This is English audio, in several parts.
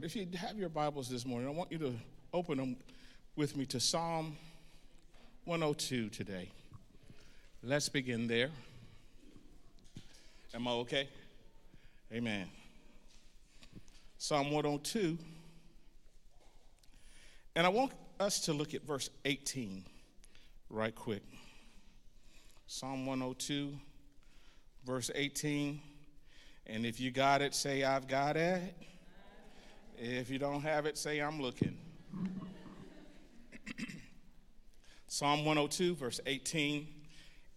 Lord. If you have your Bibles this morning, I want you to open them with me to Psalm 102 today. Let's begin there. Am I okay? Amen. Psalm 102. And I want us to look at verse 18 right quick. Psalm 102, verse 18. And if you got it, say, I've got it. If you don't have it, say, I'm looking. Psalm 102, verse 18.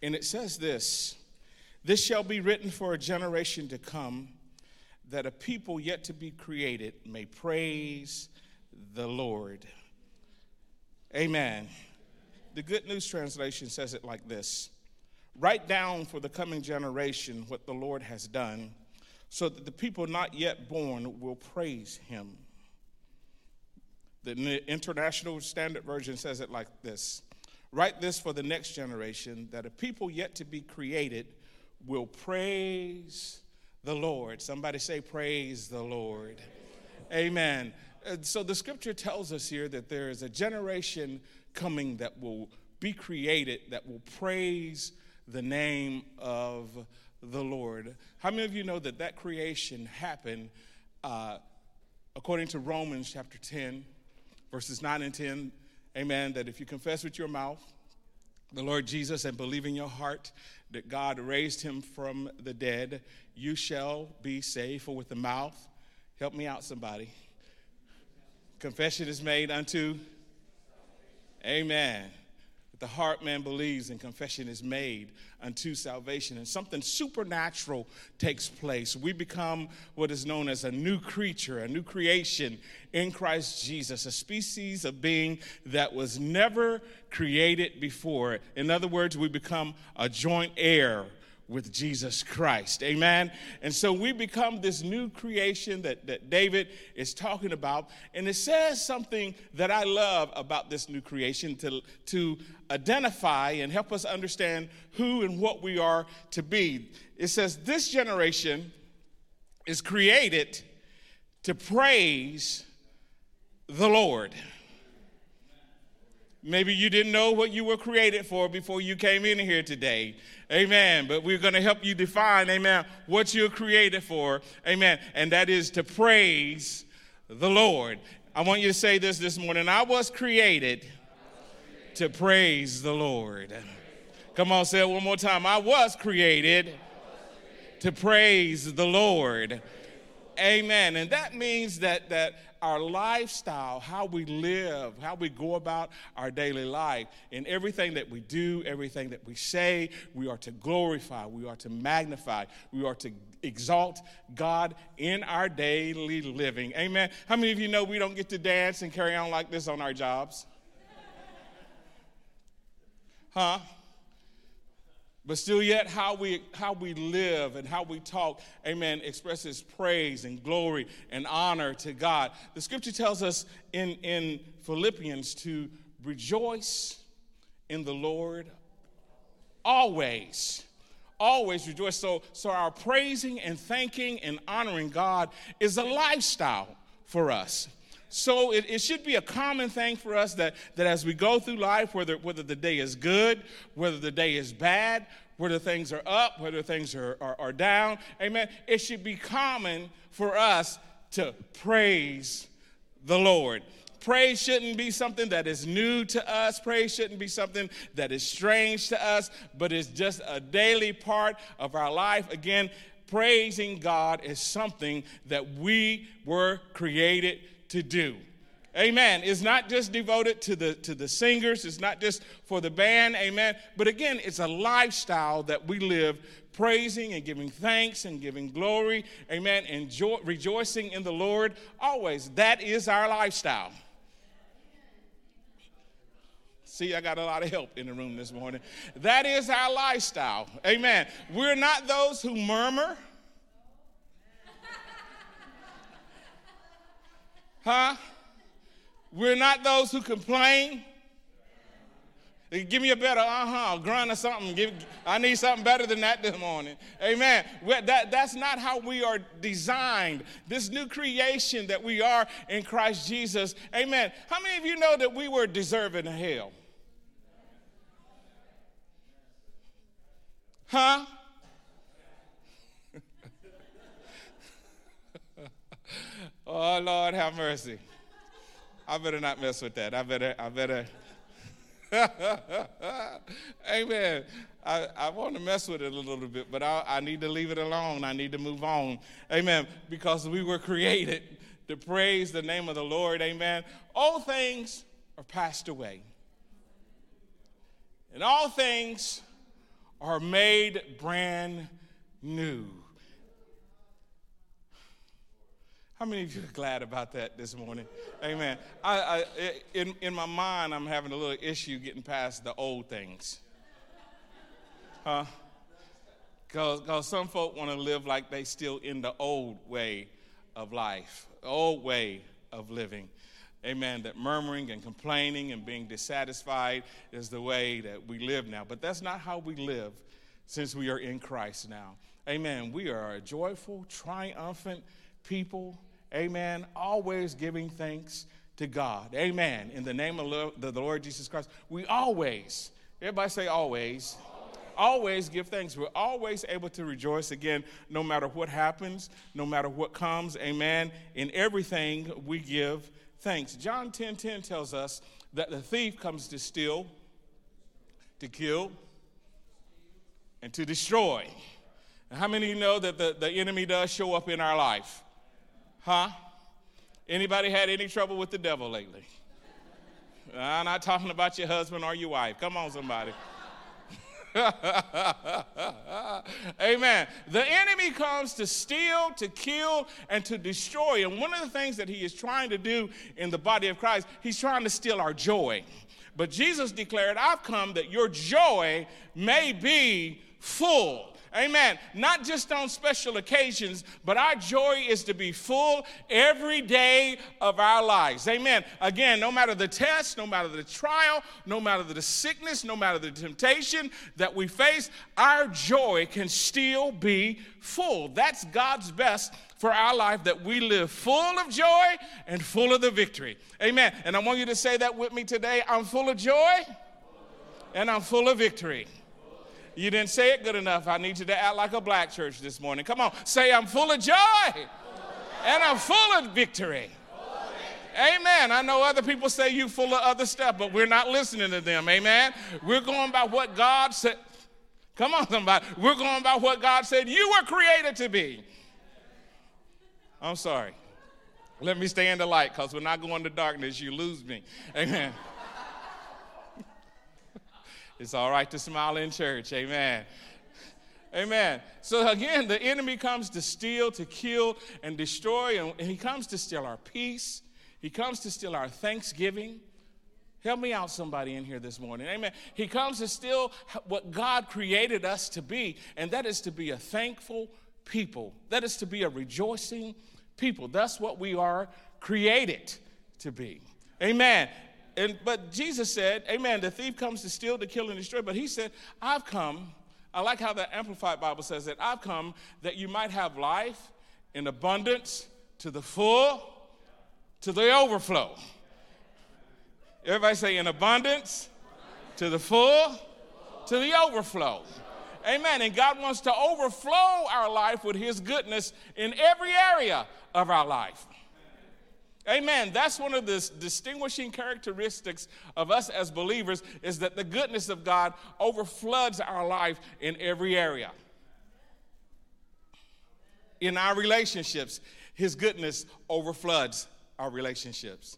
And it says this This shall be written for a generation to come, that a people yet to be created may praise the Lord. Amen. The Good News Translation says it like this Write down for the coming generation what the Lord has done so that the people not yet born will praise him. The International Standard Version says it like this Write this for the next generation that a people yet to be created will praise the Lord. Somebody say, Praise the Lord. Amen. And so the scripture tells us here that there is a generation coming that will be created that will praise the name of the Lord. How many of you know that that creation happened uh, according to Romans chapter 10, verses 9 and 10? Amen. That if you confess with your mouth the Lord Jesus and believe in your heart that God raised him from the dead, you shall be saved. For with the mouth, help me out, somebody. Confession is made unto, Amen the heart man believes and confession is made unto salvation. And something supernatural takes place. We become what is known as a new creature a new creation in christ jesus a species of being that was never created before. In other words we become a joint heir with Jesus Christ. Amen. And so we become this new creation that, that David is talking about. And it says something that I love about this new creation to, to identify and help us understand who and what we are to be. It says, This generation is created to praise the Lord. Maybe you didn't know what you were created for before you came in here today. Amen. But we're going to help you define, amen, what you're created for. Amen. And that is to praise the Lord. I want you to say this this morning. I was created to praise the Lord. Come on, say it one more time. I was created to praise the Lord. Amen. And that means that that our lifestyle, how we live, how we go about our daily life, in everything that we do, everything that we say, we are to glorify, we are to magnify, we are to exalt God in our daily living. Amen. How many of you know we don't get to dance and carry on like this on our jobs? Huh? But still, yet, how we, how we live and how we talk, amen, expresses praise and glory and honor to God. The scripture tells us in, in Philippians to rejoice in the Lord always. Always rejoice. So, so our praising and thanking and honoring God is a lifestyle for us. So it, it, should be a common thing for us that, that as we go through life, whether, whether the day is good, whether the day is bad, whether things are up, whether things are, are, are down, amen, it should be common for us to praise the Lord. Praise shouldn't be something that is new to us. Praise shouldn't be something that is strange to us, but it's just a daily part of our life. Again, praising God is something that we were created to do. Amen. It's not just devoted to the to the singers, it's not just for the band, amen. But again, it's a lifestyle that we live praising and giving thanks and giving glory, amen, and jo- rejoicing in the Lord always. That is our lifestyle. See, I got a lot of help in the room this morning. That is our lifestyle. Amen. We're not those who murmur. Huh? We're not those who complain. Give me a better uh-huh, grunt or something. Give, I need something better than that this morning. Amen. That, that's not how we are designed. This new creation that we are in Christ Jesus. Amen. How many of you know that we were deserving of hell? Huh? Oh Lord, have mercy. I better not mess with that. I better, I better. Amen. I, I want to mess with it a little bit, but I, I need to leave it alone. I need to move on. Amen. Because we were created to praise the name of the Lord. Amen. All things are passed away, and all things are made brand new. How many of you are glad about that this morning? Amen. I, I, in, in my mind, I'm having a little issue getting past the old things. Huh? Because some folk want to live like they still in the old way of life, old way of living. Amen. That murmuring and complaining and being dissatisfied is the way that we live now. But that's not how we live since we are in Christ now. Amen. We are a joyful, triumphant people Amen. Always giving thanks to God. Amen. In the name of the Lord Jesus Christ, we always, everybody say always, always give thanks. We're always able to rejoice again, no matter what happens, no matter what comes. Amen. In everything, we give thanks. John 10 10 tells us that the thief comes to steal, to kill, and to destroy. And how many of you know that the, the enemy does show up in our life? Huh? Anybody had any trouble with the devil lately? I'm not talking about your husband or your wife. Come on, somebody. Amen. The enemy comes to steal, to kill, and to destroy. And one of the things that he is trying to do in the body of Christ, he's trying to steal our joy. But Jesus declared, I've come that your joy may be full. Amen. Not just on special occasions, but our joy is to be full every day of our lives. Amen. Again, no matter the test, no matter the trial, no matter the sickness, no matter the temptation that we face, our joy can still be full. That's God's best for our life that we live full of joy and full of the victory. Amen. And I want you to say that with me today. I'm full of joy and I'm full of victory. You didn't say it good enough. I need you to act like a black church this morning. Come on, say, I'm full of joy and I'm full of victory. Amen. I know other people say you full of other stuff, but we're not listening to them. Amen. We're going by what God said. Come on, somebody. We're going by what God said you were created to be. I'm sorry. Let me stay in the light because when I go into darkness, you lose me. Amen. It's all right to smile in church. Amen. Amen. So again, the enemy comes to steal, to kill, and destroy, and he comes to steal our peace. He comes to steal our thanksgiving. Help me out, somebody in here this morning. Amen. He comes to steal what God created us to be, and that is to be a thankful people. That is to be a rejoicing people. That's what we are created to be. Amen and but Jesus said, Amen, the thief comes to steal, to kill, and destroy. But he said, I've come. I like how the Amplified Bible says that I've come that you might have life in abundance to the full, to the overflow. Everybody say in abundance, to the full, to the overflow. Amen. And God wants to overflow our life with His goodness in every area of our life. Amen. That's one of the distinguishing characteristics of us as believers is that the goodness of God overfloods our life in every area. In our relationships, his goodness overfloods our relationships.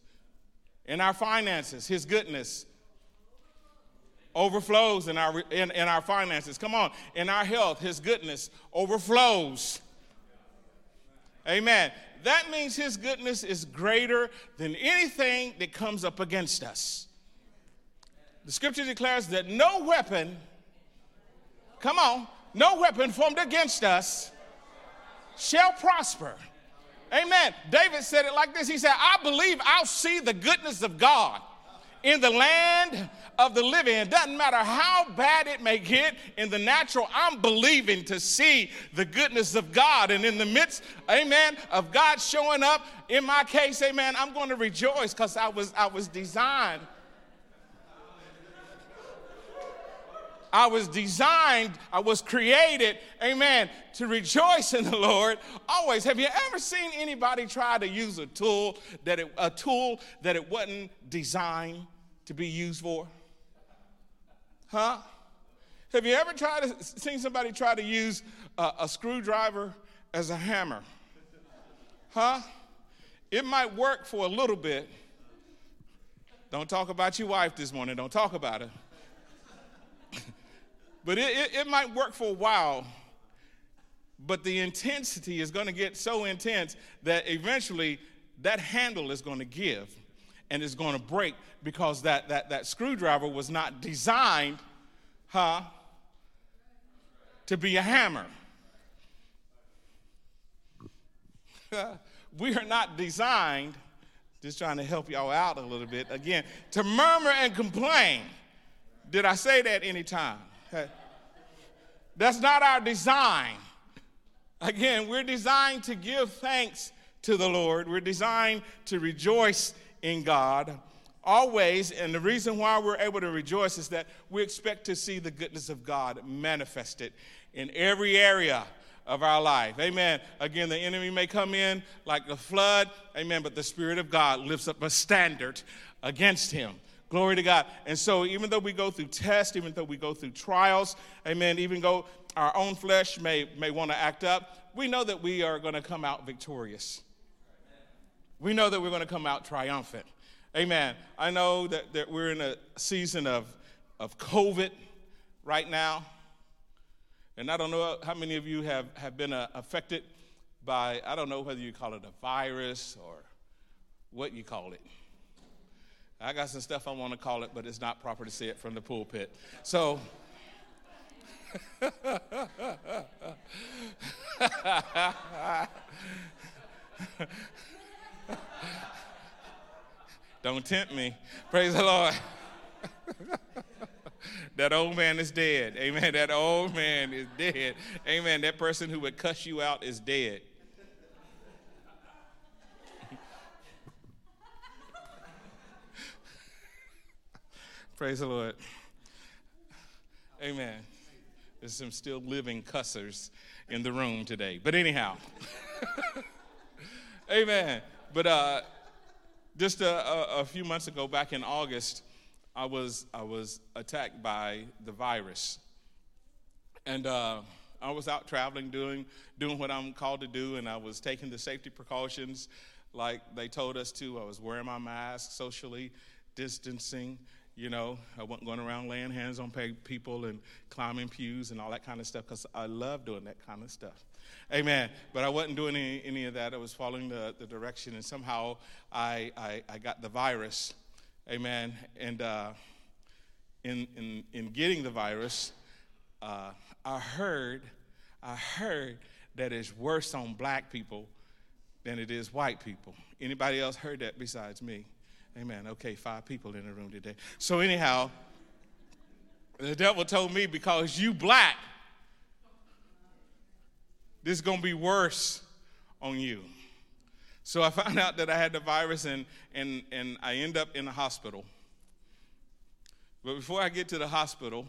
In our finances, his goodness overflows in our in, in our finances. Come on. In our health, his goodness overflows. Amen that means his goodness is greater than anything that comes up against us. The scripture declares that no weapon, come on, no weapon formed against us shall prosper. Amen. David said it like this He said, I believe I'll see the goodness of God in the land of the living. It doesn't matter how bad it may get in the natural, I'm believing to see the goodness of God. And in the midst, amen, of God showing up, in my case, amen, I'm going to rejoice because I was, I was designed I was designed, I was created, amen, to rejoice in the Lord always. Have you ever seen anybody try to use a tool that it, a tool that it wasn't designed to be used for? Huh? Have you ever tried to seen somebody try to use a, a screwdriver as a hammer? Huh? It might work for a little bit. Don't talk about your wife this morning. Don't talk about it. But it, it, it might work for a while, but the intensity is going to get so intense that eventually that handle is going to give and it's going to break because that, that, that screwdriver was not designed, huh, to be a hammer. we are not designed, just trying to help y'all out a little bit, again, to murmur and complain. Did I say that anytime? That's not our design. Again, we're designed to give thanks to the Lord. We're designed to rejoice in God always. And the reason why we're able to rejoice is that we expect to see the goodness of God manifested in every area of our life. Amen. Again, the enemy may come in like a flood. Amen. But the Spirit of God lifts up a standard against him. Glory to God. And so, even though we go through tests, even though we go through trials, amen, even though our own flesh may, may want to act up, we know that we are going to come out victorious. We know that we're going to come out triumphant. Amen. I know that, that we're in a season of, of COVID right now. And I don't know how many of you have, have been uh, affected by, I don't know whether you call it a virus or what you call it. I got some stuff I want to call it, but it's not proper to say it from the pulpit. So, don't tempt me. Praise the Lord. that old man is dead. Amen. That old man is dead. Amen. That person who would cuss you out is dead. Praise the Lord. Amen. There's some still living cussers in the room today. But anyhow, amen. But uh, just a, a, a, few months ago, back in August, I was, I was attacked by the virus. And uh, I was out traveling, doing, doing what I'm called to do, and I was taking the safety precautions like they told us to. I was wearing my mask, socially distancing, you know, I wasn't going around laying hands on people and climbing pews and all that kind of stuff because I love doing that kind of stuff. Amen. But I wasn't doing any, any of that. I was following the, the direction, and somehow I, I, I got the virus. Amen. And uh, in, in, in getting the virus, uh, I heard, I heard that it's worse on black people than it is white people. Anybody else heard that besides me? Amen. Okay, five people in the room today. So, anyhow, the devil told me because you black, this is going to be worse on you. So I found out that I had the virus and, and, and I end up in the hospital. But before I get to the hospital,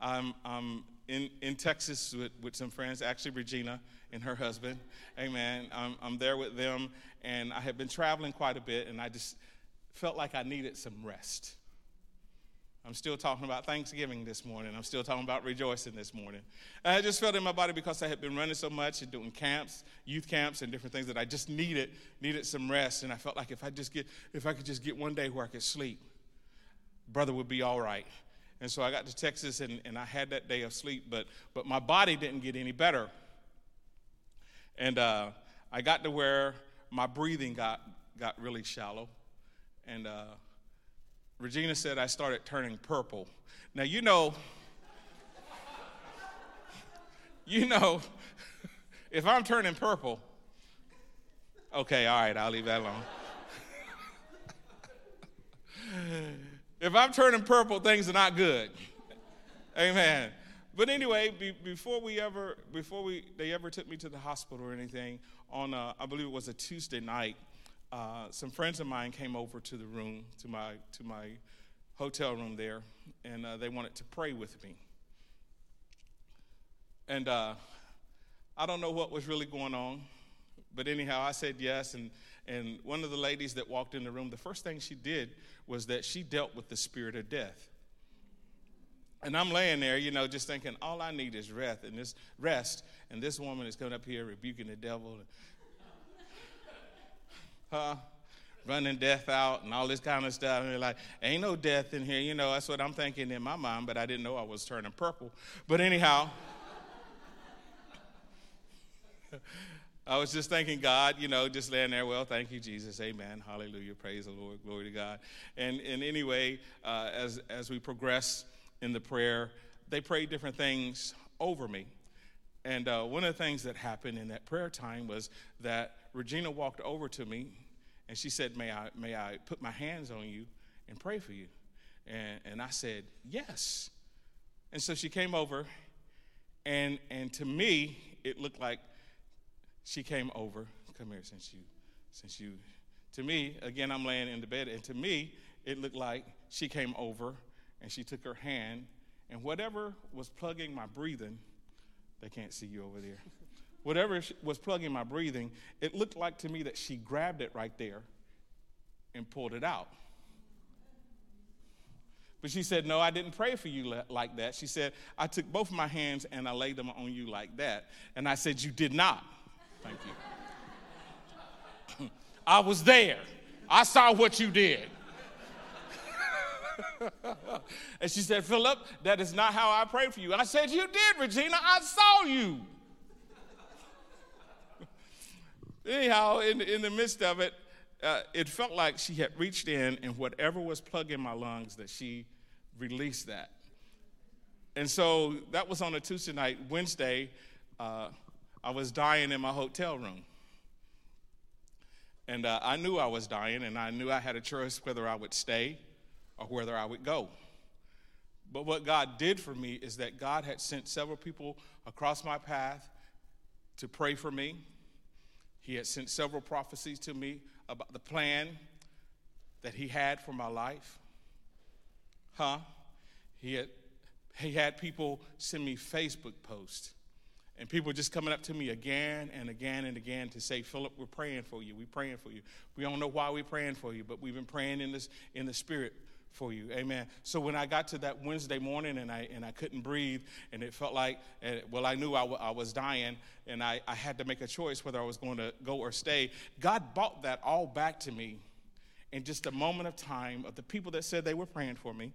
I'm, I'm in, in Texas with, with some friends, actually Regina and her husband. Amen. I'm, I'm there with them, and I have been traveling quite a bit, and I just felt like I needed some rest. I'm still talking about Thanksgiving this morning. I'm still talking about rejoicing this morning. I just felt in my body because I had been running so much and doing camps, youth camps, and different things that I just needed needed some rest. And I felt like if I just get if I could just get one day where I could sleep, brother would be all right. And so I got to Texas and, and I had that day of sleep, but but my body didn't get any better. And uh, I got to where my breathing got got really shallow and uh, Regina said I started turning purple. Now, you know, you know, if I'm turning purple, okay, all right, I'll leave that alone. if I'm turning purple, things are not good. Amen. But anyway, be, before we ever, before we, they ever took me to the hospital or anything, on a, I believe it was a Tuesday night, uh, some friends of mine came over to the room, to my, to my hotel room there, and uh, they wanted to pray with me. And uh, I don't know what was really going on, but anyhow, I said yes. And, and one of the ladies that walked in the room, the first thing she did was that she dealt with the spirit of death. And I'm laying there, you know, just thinking, all I need is rest, and this rest, and this woman is coming up here rebuking the devil, and, huh, running death out, and all this kind of stuff. And they're like, ain't no death in here, you know. That's what I'm thinking in my mind, but I didn't know I was turning purple. But anyhow. I was just thanking God, you know, just laying there. Well, thank you, Jesus. Amen. Hallelujah. Praise the Lord. Glory to God. And, and anyway, uh, as, as we progress in the prayer, they prayed different things over me. And uh, one of the things that happened in that prayer time was that Regina walked over to me and she said, May I, may I put my hands on you and pray for you? And, and I said, Yes. And so she came over, and, and to me, it looked like she came over. Come here, since you, since you, to me, again, I'm laying in the bed, and to me, it looked like she came over and she took her hand, and whatever was plugging my breathing, they can't see you over there. Whatever was plugging my breathing, it looked like to me that she grabbed it right there and pulled it out. But she said, No, I didn't pray for you like that. She said, I took both of my hands and I laid them on you like that. And I said, You did not. Thank you. I was there. I saw what you did. and she said, Philip, that is not how I prayed for you. I said, You did, Regina. I saw you. Anyhow, in, in the midst of it, uh, it felt like she had reached in and whatever was plugging my lungs, that she released that. And so that was on a Tuesday night. Wednesday, uh, I was dying in my hotel room. And uh, I knew I was dying, and I knew I had a choice whether I would stay or whether I would go. But what God did for me is that God had sent several people across my path to pray for me. He had sent several prophecies to me about the plan that He had for my life. Huh? He had, he had people send me Facebook posts and people just coming up to me again and again and again to say, Philip, we're praying for you. We're praying for you. We don't know why we're praying for you, but we've been praying in this in the spirit for you. Amen. So when I got to that Wednesday morning and I and I couldn't breathe and it felt like, well, I knew I, w- I was dying and I, I had to make a choice whether I was going to go or stay. God bought that all back to me in just a moment of time of the people that said they were praying for me,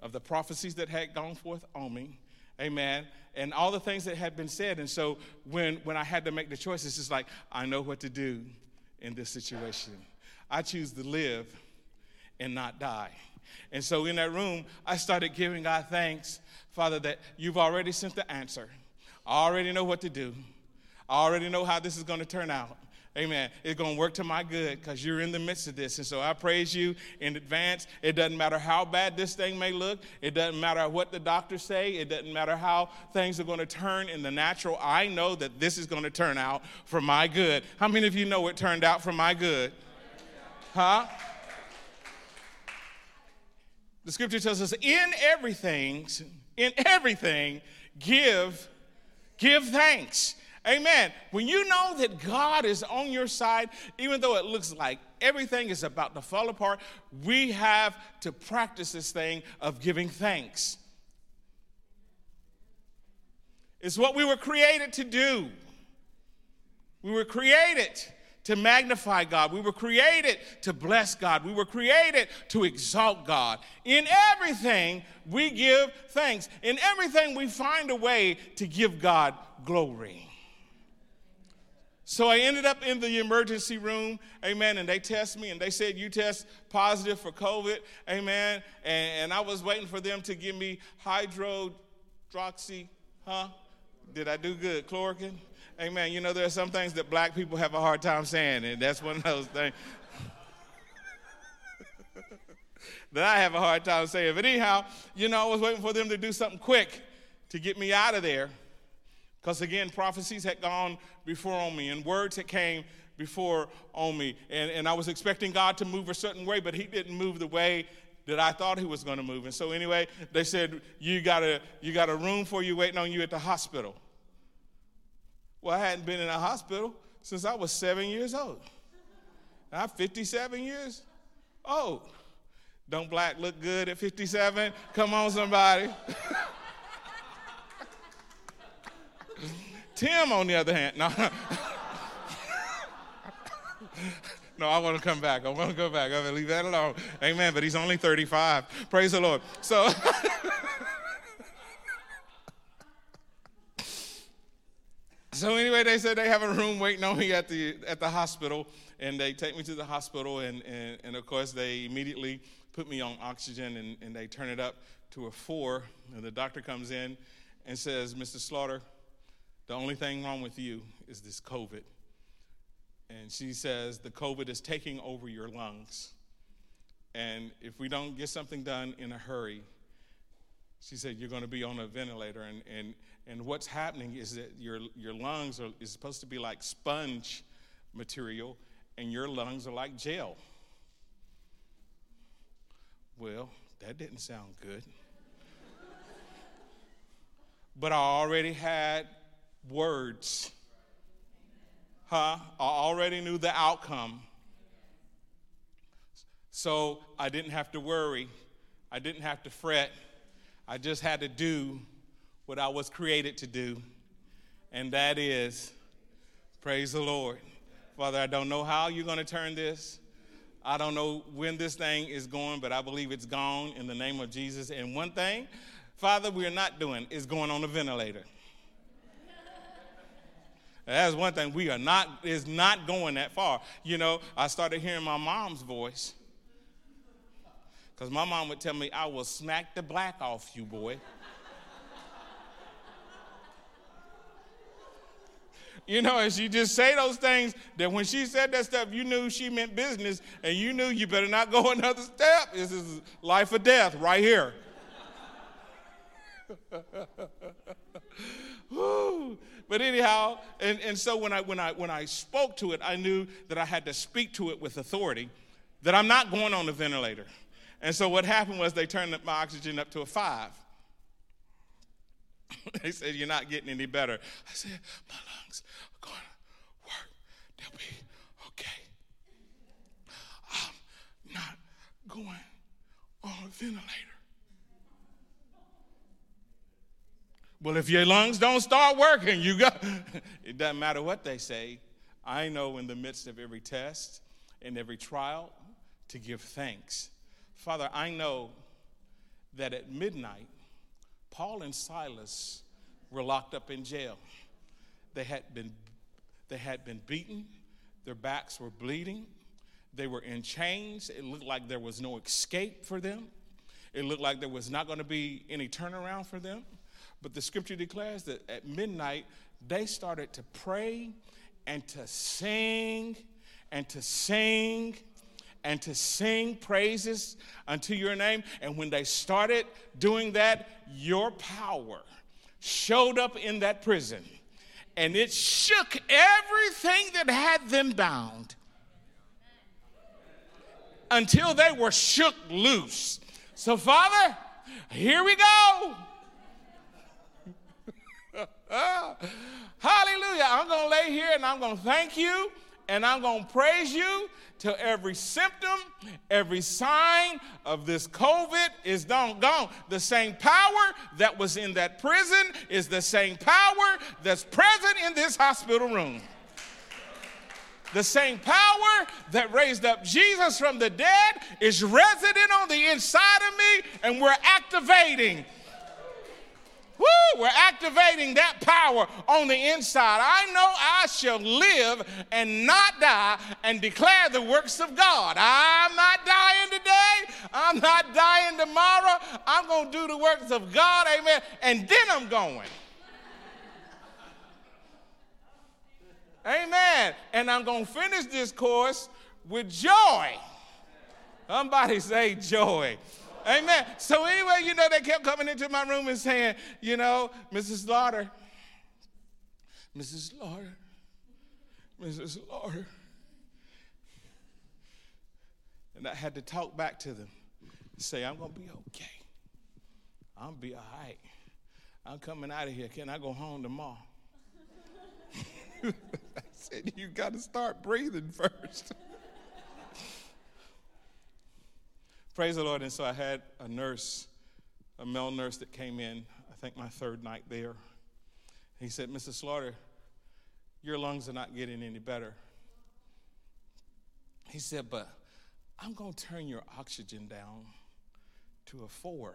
of the prophecies that had gone forth on me Amen. And all the things that had been said. And so when, when I had to make the choice, it's just like, I know what to do in this situation. I choose to live and not die. And so in that room, I started giving God thanks, Father, that you've already sent the answer. I already know what to do. I already know how this is going to turn out. Amen. It's going to work to my good because you're in the midst of this. And so I praise you in advance. It doesn't matter how bad this thing may look. It doesn't matter what the doctors say. It doesn't matter how things are going to turn in the natural. I know that this is going to turn out for my good. How many of you know it turned out for my good? Huh? The scripture tells us in everything, in everything, give, give thanks Amen. When you know that God is on your side, even though it looks like everything is about to fall apart, we have to practice this thing of giving thanks. It's what we were created to do. We were created to magnify God. We were created to bless God. We were created to exalt God. In everything, we give thanks. In everything, we find a way to give God glory. So I ended up in the emergency room, amen, and they test me and they said, You test positive for COVID, amen. And, and I was waiting for them to give me hydroxy, huh? Did I do good? Chloroquine? Amen. You know, there are some things that black people have a hard time saying, and that's one of those things. that I have a hard time saying. But anyhow, you know, I was waiting for them to do something quick to get me out of there. Because again, prophecies had gone before on me and words had came before on me. And, and I was expecting God to move a certain way, but He didn't move the way that I thought He was going to move. And so anyway, they said, you got, a, you got a room for you waiting on you at the hospital. Well, I hadn't been in a hospital since I was seven years old. I'm 57 years old. Don't black look good at 57? Come on, somebody. Tim, on the other hand, no. no, I want to come back. I want to go back. I'm going to leave that alone. Amen. But he's only 35. Praise the Lord. So. so anyway, they said they have a room waiting on me at the at the hospital, and they take me to the hospital, and and, and of course they immediately put me on oxygen, and, and they turn it up to a four, and the doctor comes in and says, "Mr. Slaughter, the only thing wrong with you is this COVID." And she says, "The COVID is taking over your lungs, and if we don't get something done in a hurry." She said, You're going to be on a ventilator. And, and, and what's happening is that your, your lungs are is supposed to be like sponge material, and your lungs are like gel. Well, that didn't sound good. but I already had words. Huh? I already knew the outcome. So I didn't have to worry. I didn't have to fret. I just had to do what I was created to do, and that is praise the Lord. Father, I don't know how you're going to turn this. I don't know when this thing is going, but I believe it's gone in the name of Jesus. And one thing, Father, we are not doing is going on a ventilator. That's one thing we are not is not going that far. You know, I started hearing my mom's voice because my mom would tell me, I will smack the black off you, boy. you know, and she just say those things that when she said that stuff, you knew she meant business, and you knew you better not go another step. This is life or death right here. but anyhow, and, and so when I when I when I spoke to it, I knew that I had to speak to it with authority, that I'm not going on the ventilator. And so what happened was they turned my oxygen up to a five. they said, You're not getting any better. I said, My lungs are going to work. They'll be okay. I'm not going on a ventilator. Well, if your lungs don't start working, you got it doesn't matter what they say. I know in the midst of every test and every trial to give thanks Father, I know that at midnight, Paul and Silas were locked up in jail. They had been, they had been beaten, their backs were bleeding, they were in chains. It looked like there was no escape for them. It looked like there was not going to be any turnaround for them. But the scripture declares that at midnight, they started to pray and to sing and to sing and to sing praises unto your name. And when they started doing that, your power showed up in that prison and it shook everything that had them bound until they were shook loose. So, Father, here we go. Hallelujah. I'm going to lay here and I'm going to thank you and I'm going to praise you till every symptom, every sign of this COVID is done, gone. The same power that was in that prison is the same power that's present in this hospital room. The same power that raised up Jesus from the dead is resident on the inside of me, and we're activating Woo, we're activating that power on the inside. I know I shall live and not die and declare the works of God. I'm not dying today. I'm not dying tomorrow. I'm going to do the works of God. Amen. And then I'm going. Amen. And I'm going to finish this course with joy. Somebody say joy. Amen. So anyway, you know, they kept coming into my room and saying, you know, Mrs. Slaughter, Mrs. Slaughter, Mrs. Slaughter. And I had to talk back to them and say, I'm going to be okay. To be all right. I'm coming out of here. Can I go home tomorrow? I said, You got to start breathing first. Praise the Lord. And so I had a nurse, a male nurse that came in, I think my third night there. He said, Mrs. Slaughter, your lungs are not getting any better. He said, But I'm going to turn your oxygen down to a four.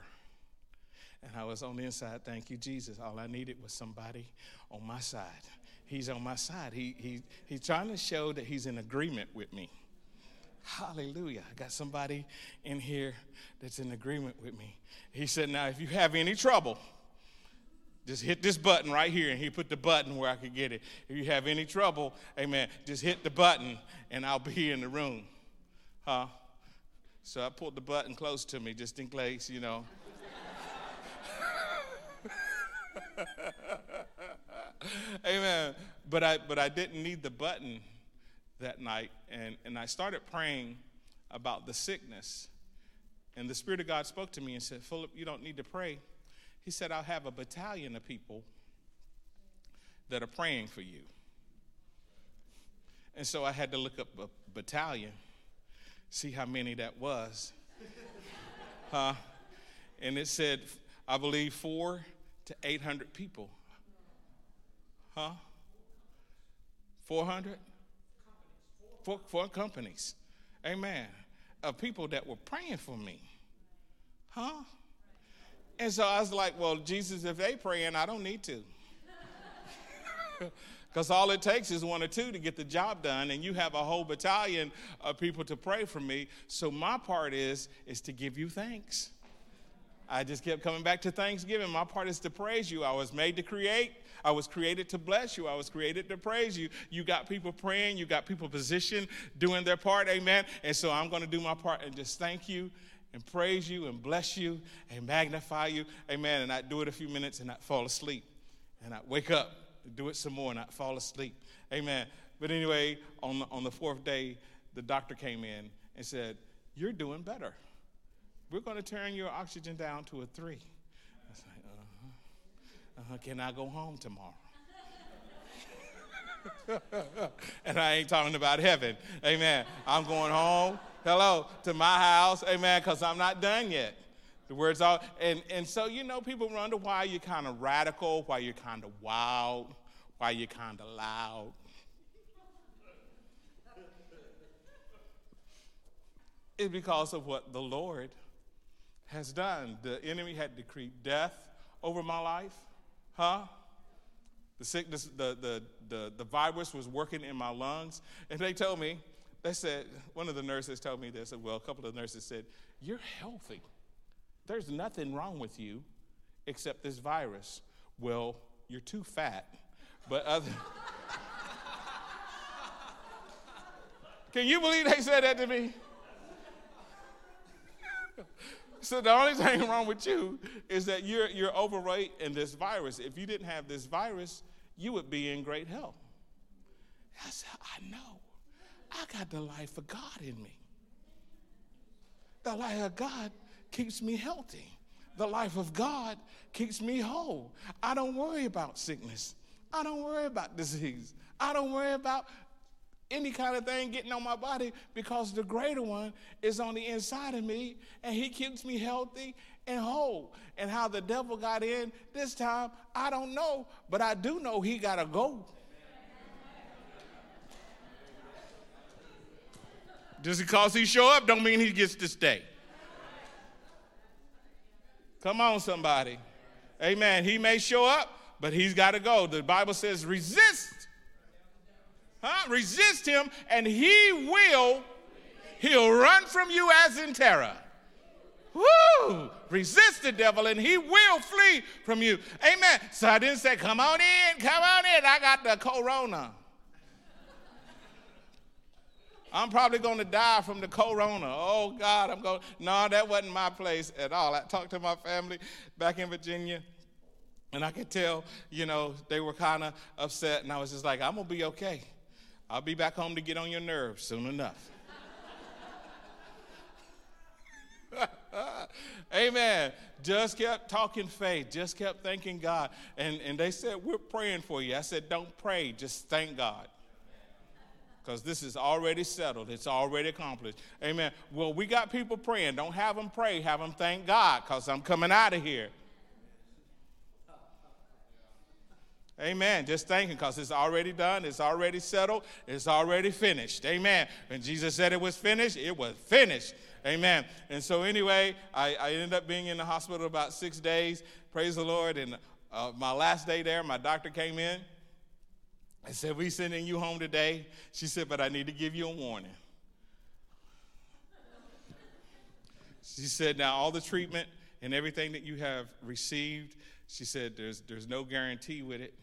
And I was on the inside, thank you, Jesus. All I needed was somebody on my side. He's on my side. He, he, he's trying to show that he's in agreement with me. Hallelujah. I got somebody in here that's in agreement with me. He said, Now, if you have any trouble, just hit this button right here. And he put the button where I could get it. If you have any trouble, amen, just hit the button and I'll be in the room. Huh? So I pulled the button close to me just in case, you know. Amen. But I but I didn't need the button that night and, and I started praying about the sickness. And the Spirit of God spoke to me and said, Philip, you don't need to pray. He said, I'll have a battalion of people that are praying for you. And so I had to look up a battalion, see how many that was. huh? And it said, I believe, four to 800 people. Huh? 400? Four, four companies. Amen. Of people that were praying for me. Huh? And so I was like, well, Jesus, if they praying, I don't need to. Because all it takes is one or two to get the job done, and you have a whole battalion of people to pray for me. So my part is is to give you thanks. I just kept coming back to Thanksgiving. My part is to praise you. I was made to create. I was created to bless you. I was created to praise you. You got people praying. You got people positioned, doing their part. Amen. And so I'm going to do my part and just thank you and praise you and bless you and magnify you. Amen. And I'd do it a few minutes and I'd fall asleep. And I'd wake up do it some more and I'd fall asleep. Amen. But anyway, on the, on the fourth day, the doctor came in and said, You're doing better. We're going to turn your oxygen down to a three. Uh-huh. Can I go home tomorrow? and I ain't talking about heaven. Amen. I'm going home, hello, to my house. Amen, because I'm not done yet. The words all, and, and so, you know, people wonder why you're kind of radical, why you're kind of wild, why you're kind of loud. It's because of what the Lord has done. The enemy had decreed death over my life, huh? The sickness, the, the, the, the virus was working in my lungs. And they told me, they said, one of the nurses told me this, well, a couple of nurses said, You're healthy. There's nothing wrong with you except this virus. Well, you're too fat. But other. Can you believe they said that to me? So the only thing wrong with you is that you're, you're overweight in this virus. If you didn't have this virus, you would be in great health. I said, I know. I got the life of God in me. The life of God keeps me healthy. The life of God keeps me whole. I don't worry about sickness. I don't worry about disease. I don't worry about any kind of thing getting on my body because the greater one is on the inside of me and he keeps me healthy and whole. And how the devil got in this time, I don't know, but I do know he got to go. Just because he show up don't mean he gets to stay. Come on, somebody. Amen. He may show up, but he's got to go. The Bible says resist Huh? Resist him, and he will, he'll run from you as in terror. Woo! Resist the devil and he will flee from you. Amen. So I didn't say, come on in, come on in. I got the corona. I'm probably going to die from the corona. Oh, God, I'm going. No, that wasn't my place at all. I talked to my family back in Virginia. And I could tell, you know, they were kind of upset. And I was just like, I'm going to be okay. I'll be back home to get on your nerves soon enough. Amen. Just kept talking faith, just kept thanking God. And, and they said, We're praying for you. I said, Don't pray, just thank God. Because this is already settled, it's already accomplished. Amen. Well, we got people praying. Don't have them pray, have them thank God, because I'm coming out of here. Amen. Just thanking because it's already done, it's already settled, it's already finished. Amen. When Jesus said it was finished, it was finished. Amen. And so, anyway, I, I ended up being in the hospital about six days. Praise the Lord. And uh, my last day there, my doctor came in I said, We're sending you home today. She said, But I need to give you a warning. She said, Now, all the treatment and everything that you have received, she said, There's, there's no guarantee with it.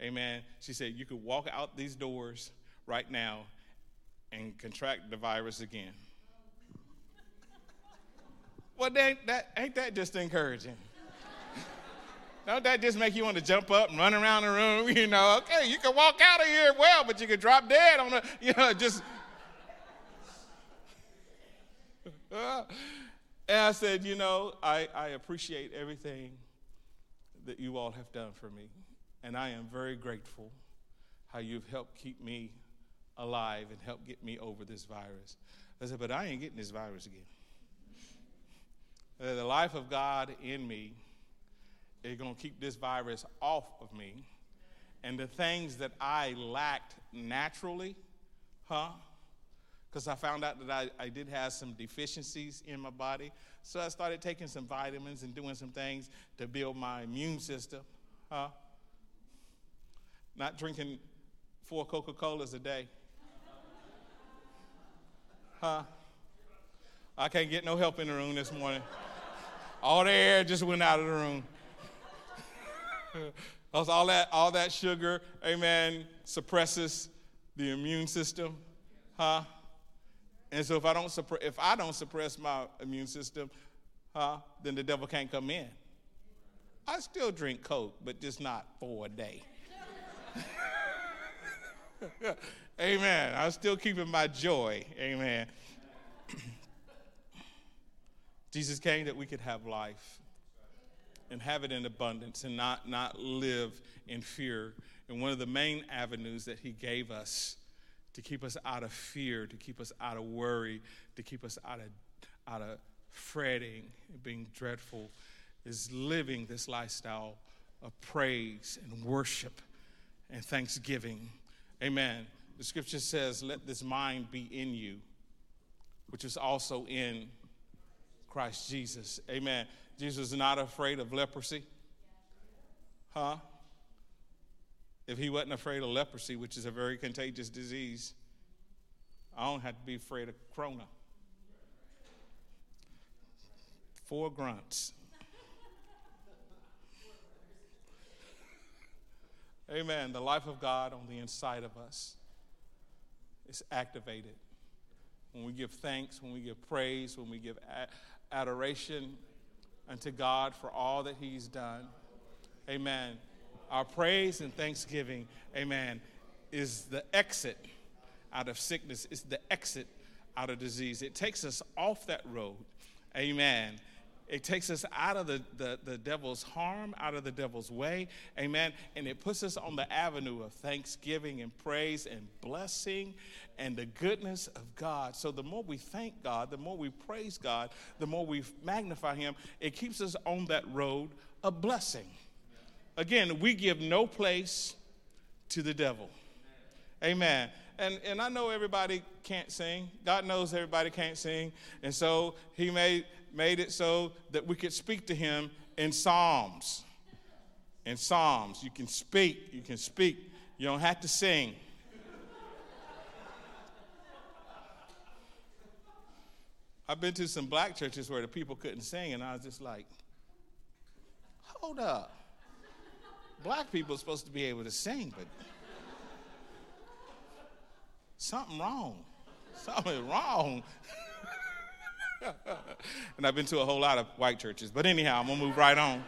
Amen. She said, You could walk out these doors right now and contract the virus again. Well, ain't that, ain't that just encouraging? Don't that just make you want to jump up and run around the room? You know, okay, you can walk out of here well, but you could drop dead on the, you know, just. Uh, and I said, you know, I, I appreciate everything that you all have done for me. And I am very grateful how you've helped keep me alive and helped get me over this virus. I said, but I ain't getting this virus again. The life of God in me is going to keep this virus off of me. And the things that I lacked naturally, huh? Because I found out that I, I did have some deficiencies in my body. So I started taking some vitamins and doing some things to build my immune system, huh? Not drinking four Coca Colas a day. Huh? I can't get no help in the room this morning. All the air just went out of the room. Because all that, all that sugar, amen, suppresses the immune system, huh? And so if I don't suppress, if I don't suppress my immune system, huh, then the devil can't come in. I still drink Coke, but just not for a day. amen. I'm still keeping my joy. Amen. Jesus came that we could have life and have it in abundance and not, not live in fear. And one of the main avenues that he gave us to keep us out of fear, to keep us out of worry, to keep us out of, out of fretting being dreadful, is living this lifestyle of praise and worship and thanksgiving. Amen. The scripture says, Let this mind be in you, which is also in Christ Jesus. Amen. Jesus is not afraid of leprosy. Huh? If he wasn't afraid of leprosy, which is a very contagious disease, I don't have to be afraid of corona. Four grunts. Amen. The life of God on the inside of us is activated. When we give thanks, when we give praise, when we give adoration unto God for all that He's done. Amen. Our praise and thanksgiving, amen, is the exit out of sickness, it's the exit out of disease. It takes us off that road. Amen. It takes us out of the, the, the, devil's harm, out of the devil's way. Amen. And it puts us on the avenue of thanksgiving and praise and blessing and the goodness of God. So the more we thank God, the more we praise God, the more we magnify Him, it keeps us on that road of blessing. Again, we give no place to the devil. Amen. And, and I know everybody can't sing. God knows everybody can't sing. And so He made made it so that we could speak to him in Psalms. In Psalms, you can speak, you can speak. You don't have to sing. I've been to some black churches where the people couldn't sing, and I was just like, hold up. Black people are supposed to be able to sing, but something wrong. Something wrong. and I've been to a whole lot of white churches. But anyhow, I'm going to move right on.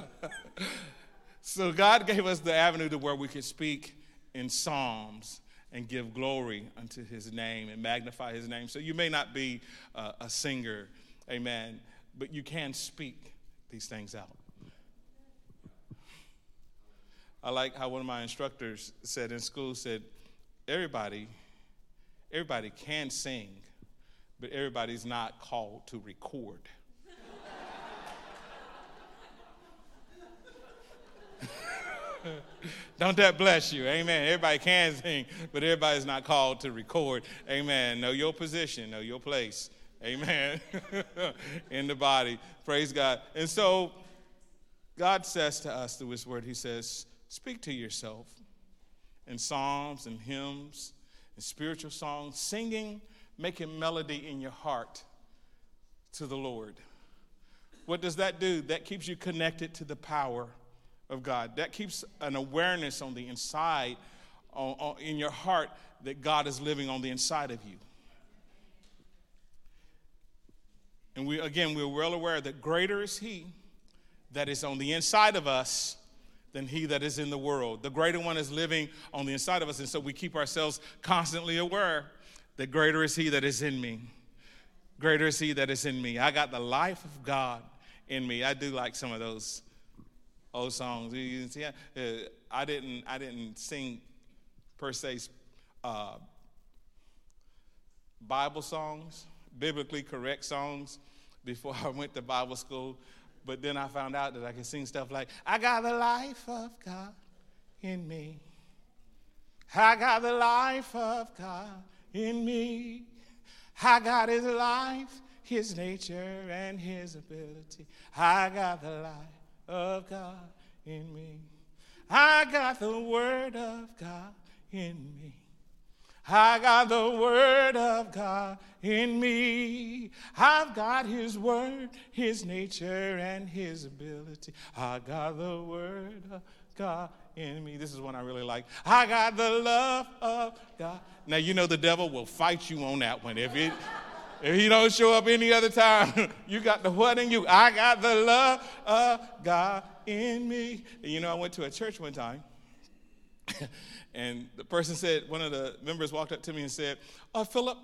so God gave us the avenue to where we could speak in psalms and give glory unto his name and magnify his name. So you may not be uh, a singer, amen, but you can speak these things out. I like how one of my instructors said in school said everybody everybody can sing, but everybody's not called to record. Don't that bless you? Amen. Everybody can sing, but everybody's not called to record. Amen. Know your position, know your place. Amen. In the body. Praise God. And so God says to us through His Word, He says, Speak to yourself in psalms and hymns and spiritual songs, singing, making melody in your heart to the Lord. What does that do? That keeps you connected to the power of God. That keeps an awareness on the inside, on, on, in your heart, that God is living on the inside of you. And we, again, we're well aware that greater is He that is on the inside of us than he that is in the world. The greater one is living on the inside of us, and so we keep ourselves constantly aware that greater is he that is in me. Greater is he that is in me. I got the life of God in me. I do like some of those old songs. You can see, uh, I didn't, I didn't sing per se uh, Bible songs, biblically correct songs before I went to Bible school. But then I found out that I could sing stuff like, I got the life of God in me. I got the life of God in me. I got his life, his nature, and his ability. I got the life of God in me. I got the word of God in me. I got the word of God in me. I've got his word, his nature, and his ability. I got the word of God in me. This is one I really like. I got the love of God. Now you know the devil will fight you on that one. If it if he don't show up any other time, you got the what in you? I got the love of God in me. And you know, I went to a church one time. And the person said, one of the members walked up to me and said, uh, Philip,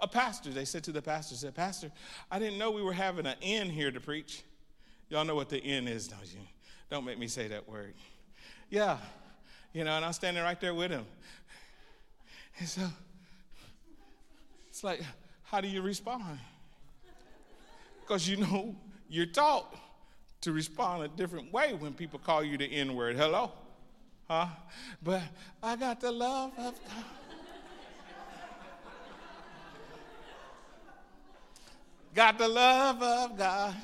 a pastor. They said to the pastor, said, Pastor, I didn't know we were having an inn here to preach. Y'all know what the inn is, don't you? Don't make me say that word. Yeah. You know, and I'm standing right there with him. And so it's like, how do you respond? Because you know, you're taught to respond a different way when people call you the N word. Hello? Huh? But I got the love of God. got the love of God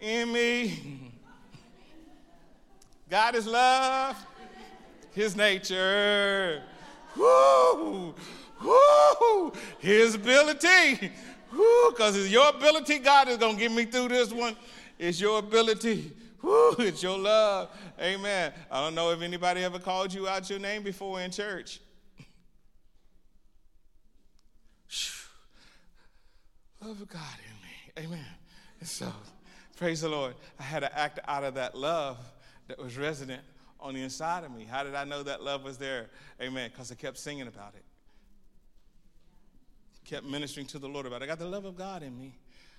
in me. God is love, His nature. Woo! Woo! His ability. Woo! Because it's your ability, God is going to get me through this one. It's your ability. Woo, it's your love. Amen. I don't know if anybody ever called you out your name before in church. love of God in me. Amen. And so, praise the Lord. I had to act out of that love that was resident on the inside of me. How did I know that love was there? Amen. Because I kept singing about it. Kept ministering to the Lord about it. I got the love of God in me.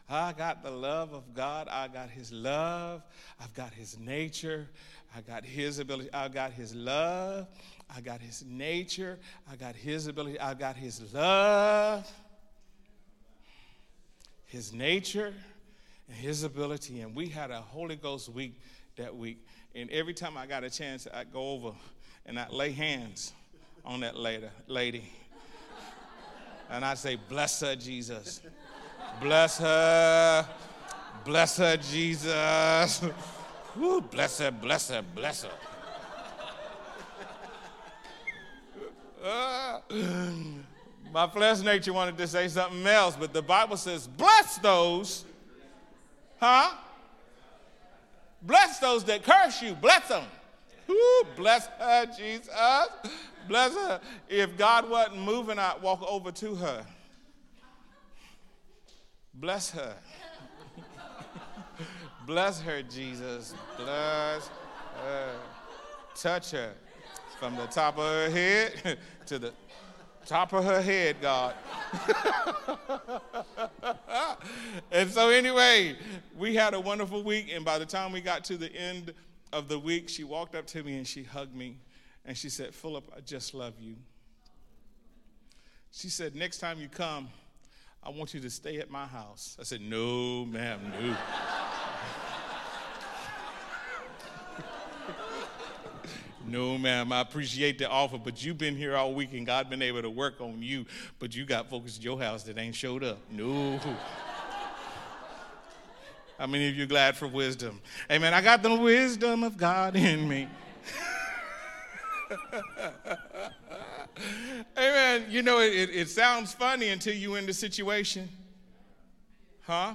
I got the love of God. I got His love. I've got His nature. I got His ability. I got His love. I got His nature. I got His ability. I got His love, His nature, and His ability. And we had a Holy Ghost week that week. And every time I got a chance, I'd go over and I'd lay hands on that lady. And I'd say, Bless her, Jesus. Bless her. Bless her, Jesus. Woo, bless her, bless her, bless her. Uh, my flesh nature wanted to say something else, but the Bible says, bless those, huh? Bless those that curse you. Bless them. Ooh, bless her, Jesus. Bless her. If God wasn't moving, I'd walk over to her. Bless her. Bless her, Jesus. Bless her. Touch her from the top of her head to the top of her head, God. and so, anyway, we had a wonderful week. And by the time we got to the end of the week, she walked up to me and she hugged me. And she said, Philip, I just love you. She said, Next time you come, I want you to stay at my house. I said, No, ma'am, no. No, ma'am, I appreciate the offer, but you've been here all week and God been able to work on you, but you got folks at your house that ain't showed up. No. How many of you glad for wisdom? Amen. I got the wisdom of God in me. Amen. You know, it, it sounds funny until you're in the situation. Huh?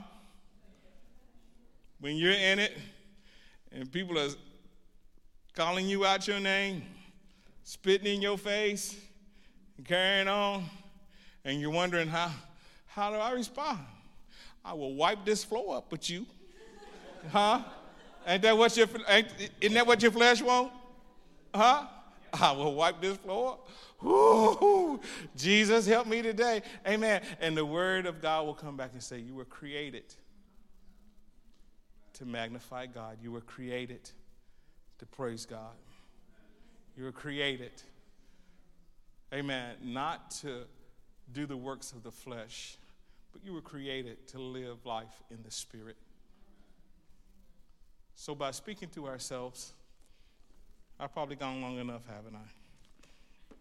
When you're in it and people are calling you out your name, spitting in your face, and carrying on, and you're wondering how, how do I respond? I will wipe this floor up with you. Huh? Ain't that what your ain't, isn't that what your flesh want? Huh? I will wipe this floor. Ooh, Jesus, help me today. Amen. And the word of God will come back and say, You were created to magnify God. You were created to praise God. You were created, amen, not to do the works of the flesh, but you were created to live life in the Spirit. So, by speaking to ourselves, I've probably gone long enough, haven't I?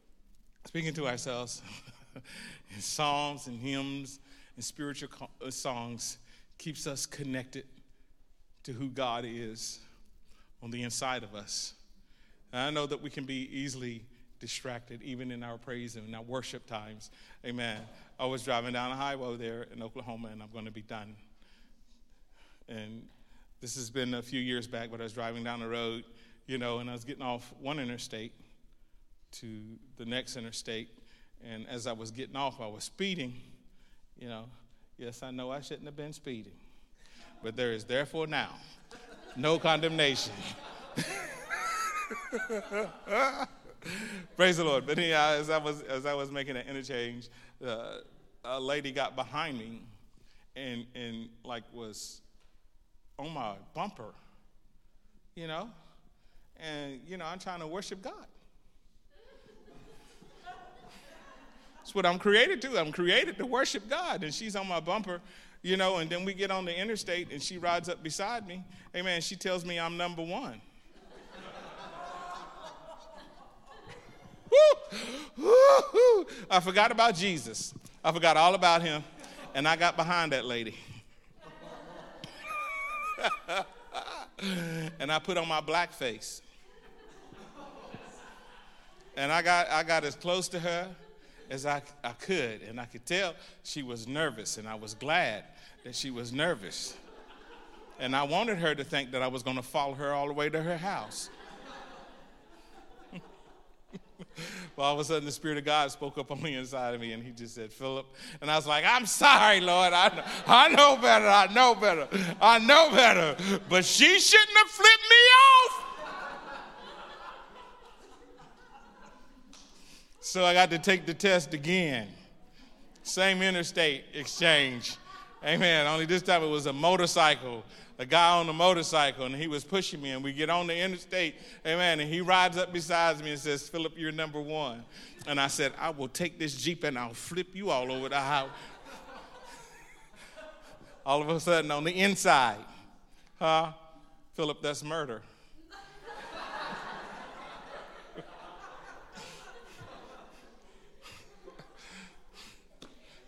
Speaking to ourselves in psalms and hymns and spiritual uh, songs keeps us connected to who God is on the inside of us. And I know that we can be easily distracted, even in our praise and our worship times. Amen. I was driving down a highway there in Oklahoma, and I'm going to be done. And this has been a few years back, but I was driving down the road, you know, and I was getting off one interstate to the next interstate. And as I was getting off, I was speeding, you know. Yes, I know I shouldn't have been speeding, but there is therefore now no condemnation. Praise the Lord. But as I was as I was making an interchange, uh, a lady got behind me, and and like was on my bumper, you know, and you know I'm trying to worship God. That's what I'm created to. I'm created to worship God, and she's on my bumper, you know, and then we get on the interstate and she rides up beside me. Hey man, She tells me I'm number one. I forgot about Jesus. I forgot all about him. And I got behind that lady. and I put on my black face. And I got, I got as close to her as I, I could. And I could tell she was nervous, and I was glad that she was nervous. And I wanted her to think that I was going to follow her all the way to her house. well, all of a sudden, the Spirit of God spoke up on the inside of me, and He just said, Philip. And I was like, I'm sorry, Lord. I know, I know better. I know better. I know better. But she shouldn't have flipped me off. So I got to take the test again. Same interstate exchange. Amen. Only this time it was a motorcycle, a guy on a motorcycle, and he was pushing me. And we get on the interstate, amen. And he rides up beside me and says, Philip, you're number one. And I said, I will take this Jeep and I'll flip you all over the house. all of a sudden, on the inside, huh? Philip, that's murder.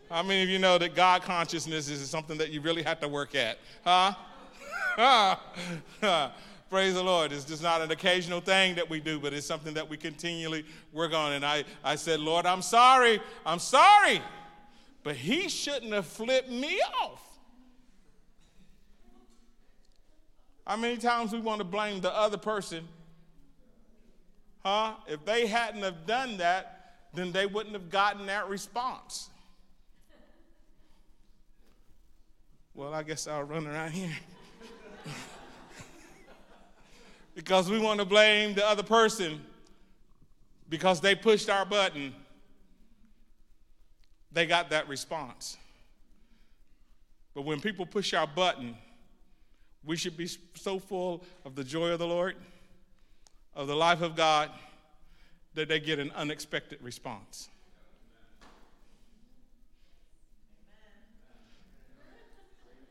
How many of you know that God consciousness is something that you really have to work at? Huh? Praise the Lord. It's just not an occasional thing that we do, but it's something that we continually work on. And I, I said, Lord, I'm sorry. I'm sorry. But he shouldn't have flipped me off. How many times we want to blame the other person Huh? If they hadn't have done that, then they wouldn't have gotten that response. Well, I guess I'll run around here. because we want to blame the other person because they pushed our button. They got that response. But when people push our button, we should be so full of the joy of the Lord, of the life of God, that they get an unexpected response.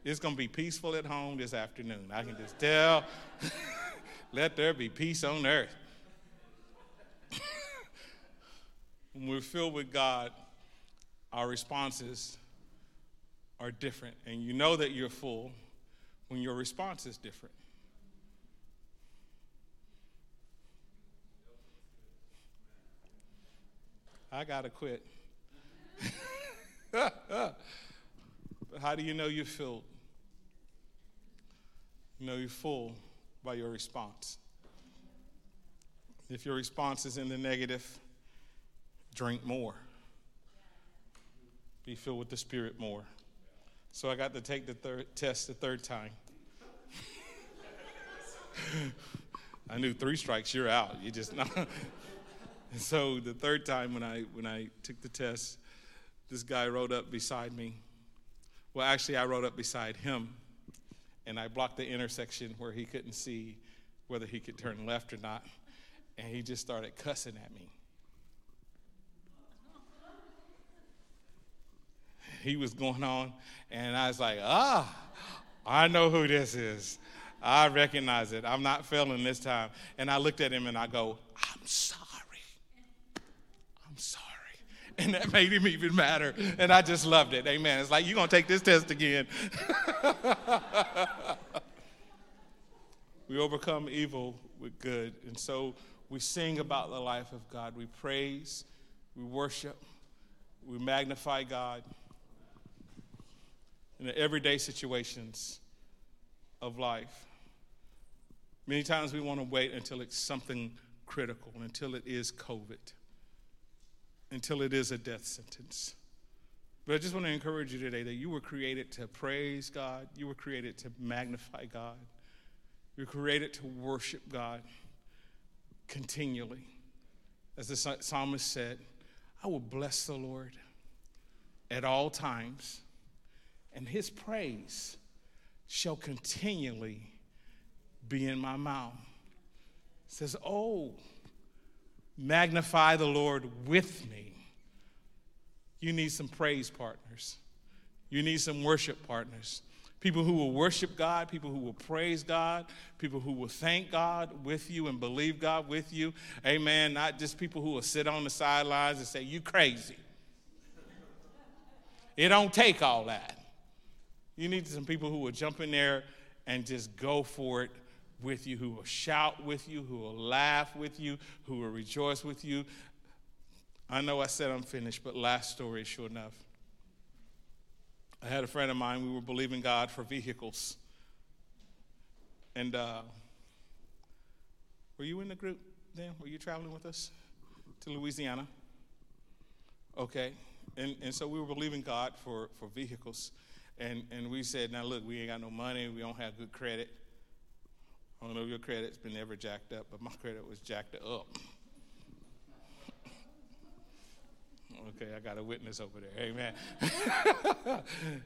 It's going to be peaceful at home this afternoon. I can just tell. Let there be peace on earth. when we're filled with God, our responses are different. And you know that you're full when your response is different. I got to quit. but how do you know you're filled? You know you're full by your response. If your response is in the negative, drink more. Be filled with the Spirit more. So I got to take the third test the third time. I knew three strikes, you're out. You just and so the third time when I when I took the test, this guy rode up beside me. Well, actually, I rode up beside him, and I blocked the intersection where he couldn't see whether he could turn left or not, and he just started cussing at me. he was going on, and I was like, ah, I know who this is. I recognize it. I'm not failing this time. And I looked at him and I go, I'm sorry. And that made him even madder. And I just loved it. Amen. It's like, you're going to take this test again. we overcome evil with good. And so we sing about the life of God. We praise, we worship, we magnify God in the everyday situations of life. Many times we want to wait until it's something critical, until it is COVID, until it is a death sentence. But I just want to encourage you today that you were created to praise God, you were created to magnify God, you were created to worship God continually. As the psalmist said, I will bless the Lord at all times and his praise shall continually be in my mouth. It says, Oh, magnify the Lord with me. You need some praise partners. You need some worship partners. People who will worship God, people who will praise God, people who will thank God with you and believe God with you. Amen. Not just people who will sit on the sidelines and say, You crazy. It don't take all that. You need some people who will jump in there and just go for it with you, who will shout with you, who will laugh with you, who will rejoice with you. I know I said I'm finished, but last story, is sure enough. I had a friend of mine, we were believing God for vehicles. And uh, were you in the group then? Were you traveling with us to Louisiana? Okay. And, and so we were believing God for, for vehicles. And, and we said, now look, we ain't got no money, we don't have good credit. I don't know if your credit's been ever jacked up, but my credit was jacked up. okay, I got a witness over there. Amen.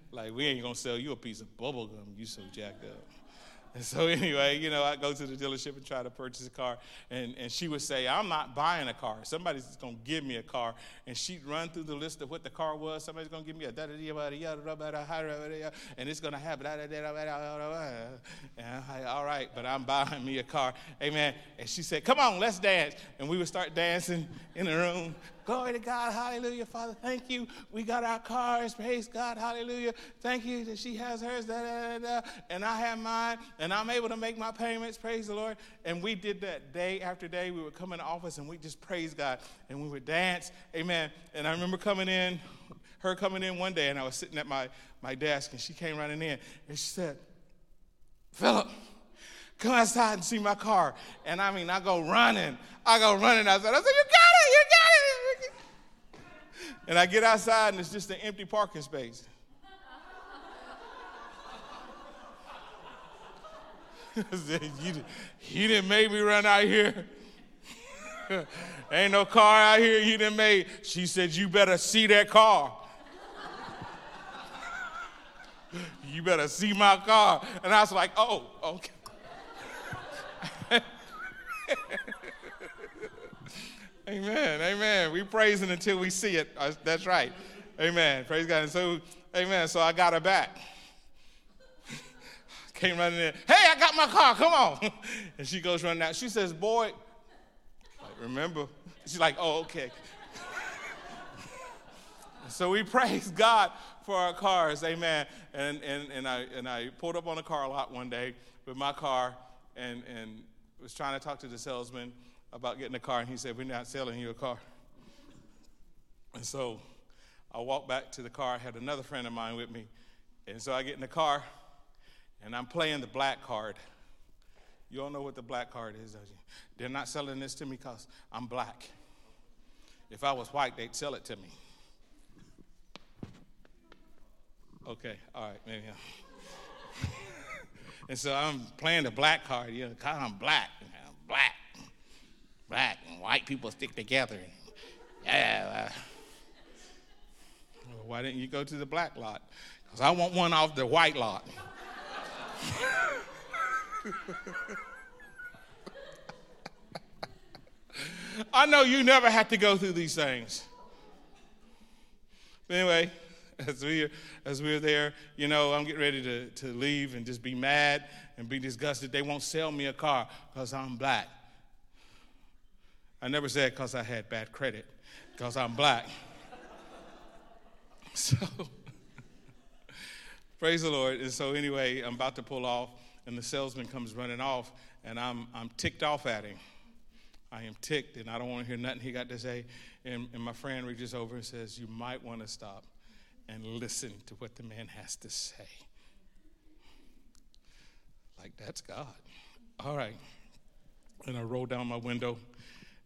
like, we ain't gonna sell you a piece of bubble gum, you so jacked up. And so anyway, you know, I go to the dealership and try to purchase a car, and, and she would say, I'm not buying a car. Somebody's going to give me a car. And she'd run through the list of what the car was. Somebody's going to give me a da yada. and it's going to have and I'm like, all right, but I'm buying me a car. Amen. And she said, come on, let's dance. And we would start dancing in the room. Glory to God. Hallelujah. Father, thank you. We got our cars. Praise God. Hallelujah. Thank you that she has hers. Da, da, da, and I have mine. And I'm able to make my payments. Praise the Lord. And we did that day after day. We would come in the office and we just praise God. And we would dance. Amen. And I remember coming in, her coming in one day, and I was sitting at my, my desk, and she came running in. And she said, Philip, come outside and see my car. And I mean, I go running. I go running outside. I said, you got it, you got it. And I get outside and it's just an empty parking space. you, didn't make me run out here. Ain't no car out here you didn't make. She said, You better see that car. you better see my car. And I was like, Oh, okay. Amen, amen. We praising until we see it. Uh, that's right. Amen. Praise God. And so, amen. So I got her back. Came running in. Hey, I got my car. Come on. And she goes running out. She says, Boy, like, remember? She's like, Oh, okay. so we praise God for our cars. Amen. And, and, and, I, and I pulled up on a car lot one day with my car and, and was trying to talk to the salesman about getting a car. And he said, We're not selling you a car. And so I walked back to the car. I had another friend of mine with me. And so I get in the car and I'm playing the black card. You all know what the black card is, don't you? They're not selling this to me because I'm black. If I was white, they'd sell it to me. Okay, all right, maybe. and so I'm playing the black card, you know, I'm black. I'm black. Black and white people stick together. Yeah. Uh, well, why didn't you go to the black lot? Because I want one off the white lot. I know you never had to go through these things. But anyway, as we are, as we are there, you know, I'm getting ready to, to leave and just be mad and be disgusted. They won't sell me a car because I'm black. I never said because I had bad credit, because I'm black. So Praise the Lord. And so, anyway, I'm about to pull off, and the salesman comes running off, and I'm, I'm ticked off at him. I am ticked, and I don't want to hear nothing he got to say. And, and my friend reaches over and says, You might want to stop and listen to what the man has to say. Like, that's God. All right. And I roll down my window,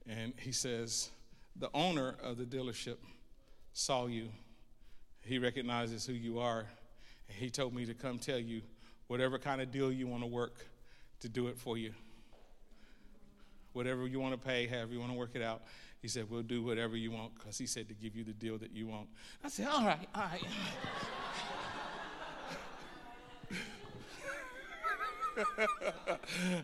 and he says, The owner of the dealership saw you. He recognizes who you are he told me to come tell you whatever kind of deal you want to work to do it for you. Whatever you want to pay, however you want to work it out. He said, We'll do whatever you want because he said to give you the deal that you want. I said, All right, all right.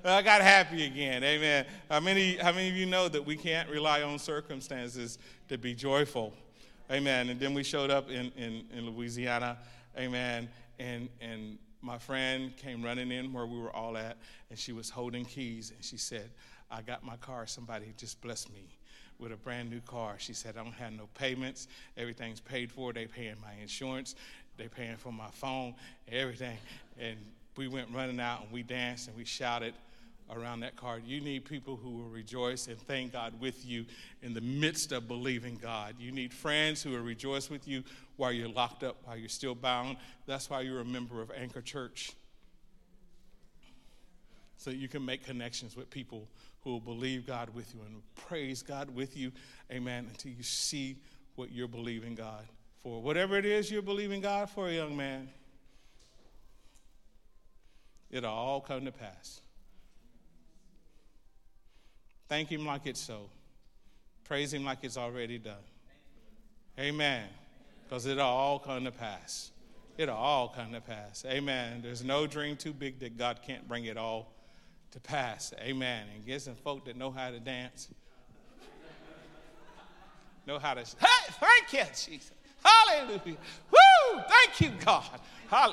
I got happy again. Amen. How many, how many of you know that we can't rely on circumstances to be joyful? Amen. And then we showed up in, in, in Louisiana Amen. And, and my friend came running in where we were all at, and she was holding keys, and she said, I got my car. Somebody just blessed me with a brand new car. She said, I don't have no payments. Everything's paid for. They paying my insurance. They paying for my phone, everything. And we went running out and we danced and we shouted around that card. You need people who will rejoice and thank God with you in the midst of believing God. You need friends who will rejoice with you while you're locked up, while you're still bound. That's why you're a member of Anchor Church. So you can make connections with people who will believe God with you and praise God with you. Amen. Until you see what you're believing God for. Whatever it is you're believing God for, young man, it'll all come to pass. Thank Him like it's so. Praise Him like it's already done. Amen. Because it'll all come to pass. It'll all come to pass. Amen. There's no dream too big that God can't bring it all to pass. Amen. And get some folk that know how to dance. know how to. Hey, thank you, Jesus. Hallelujah. Thank you, God.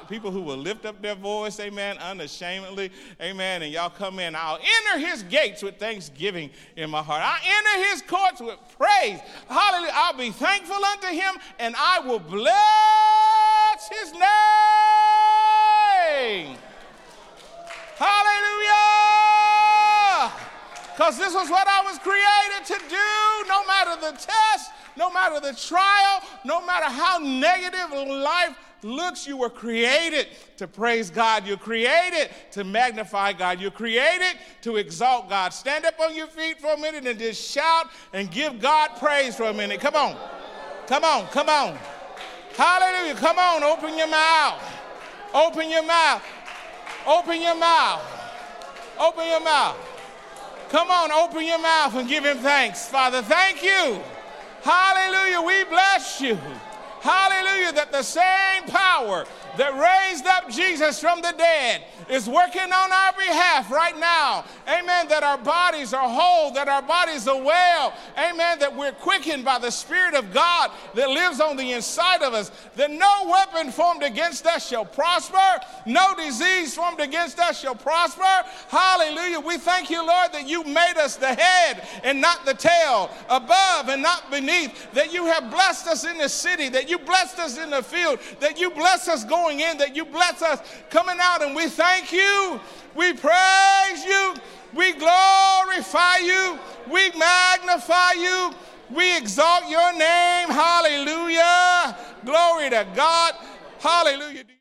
People who will lift up their voice, amen, unashamedly, amen. And y'all come in. I'll enter his gates with thanksgiving in my heart. I'll enter his courts with praise. Hallelujah. I'll be thankful unto him and I will bless his name. Hallelujah. Because this was what I was created to do, no matter the test, no matter the trial, no matter how negative life looks, you were created to praise God. You're created to magnify God. You're created to exalt God. Stand up on your feet for a minute and just shout and give God praise for a minute. Come on. Come on. Come on. Hallelujah. Come on. Open your mouth. Open your mouth. Open your mouth. Open your mouth. Come on, open your mouth and give him thanks. Father, thank you. Hallelujah. We bless you. Hallelujah. That the same power that raised up Jesus from the dead is working on our behalf right now. Amen. That our bodies are whole, that our bodies are well. Amen. That we're quickened by the Spirit of God that lives on the inside of us. That no weapon formed against us shall prosper, no disease formed against us shall prosper. Hallelujah. We thank you, Lord, that you made us the head and not the tail, above and not beneath. That you have blessed us in the city, that you blessed us in the field, that you bless us going going in, that you bless us coming out. And we thank you. We praise you. We glorify you. We magnify you. We exalt your name. Hallelujah. Glory to God. Hallelujah.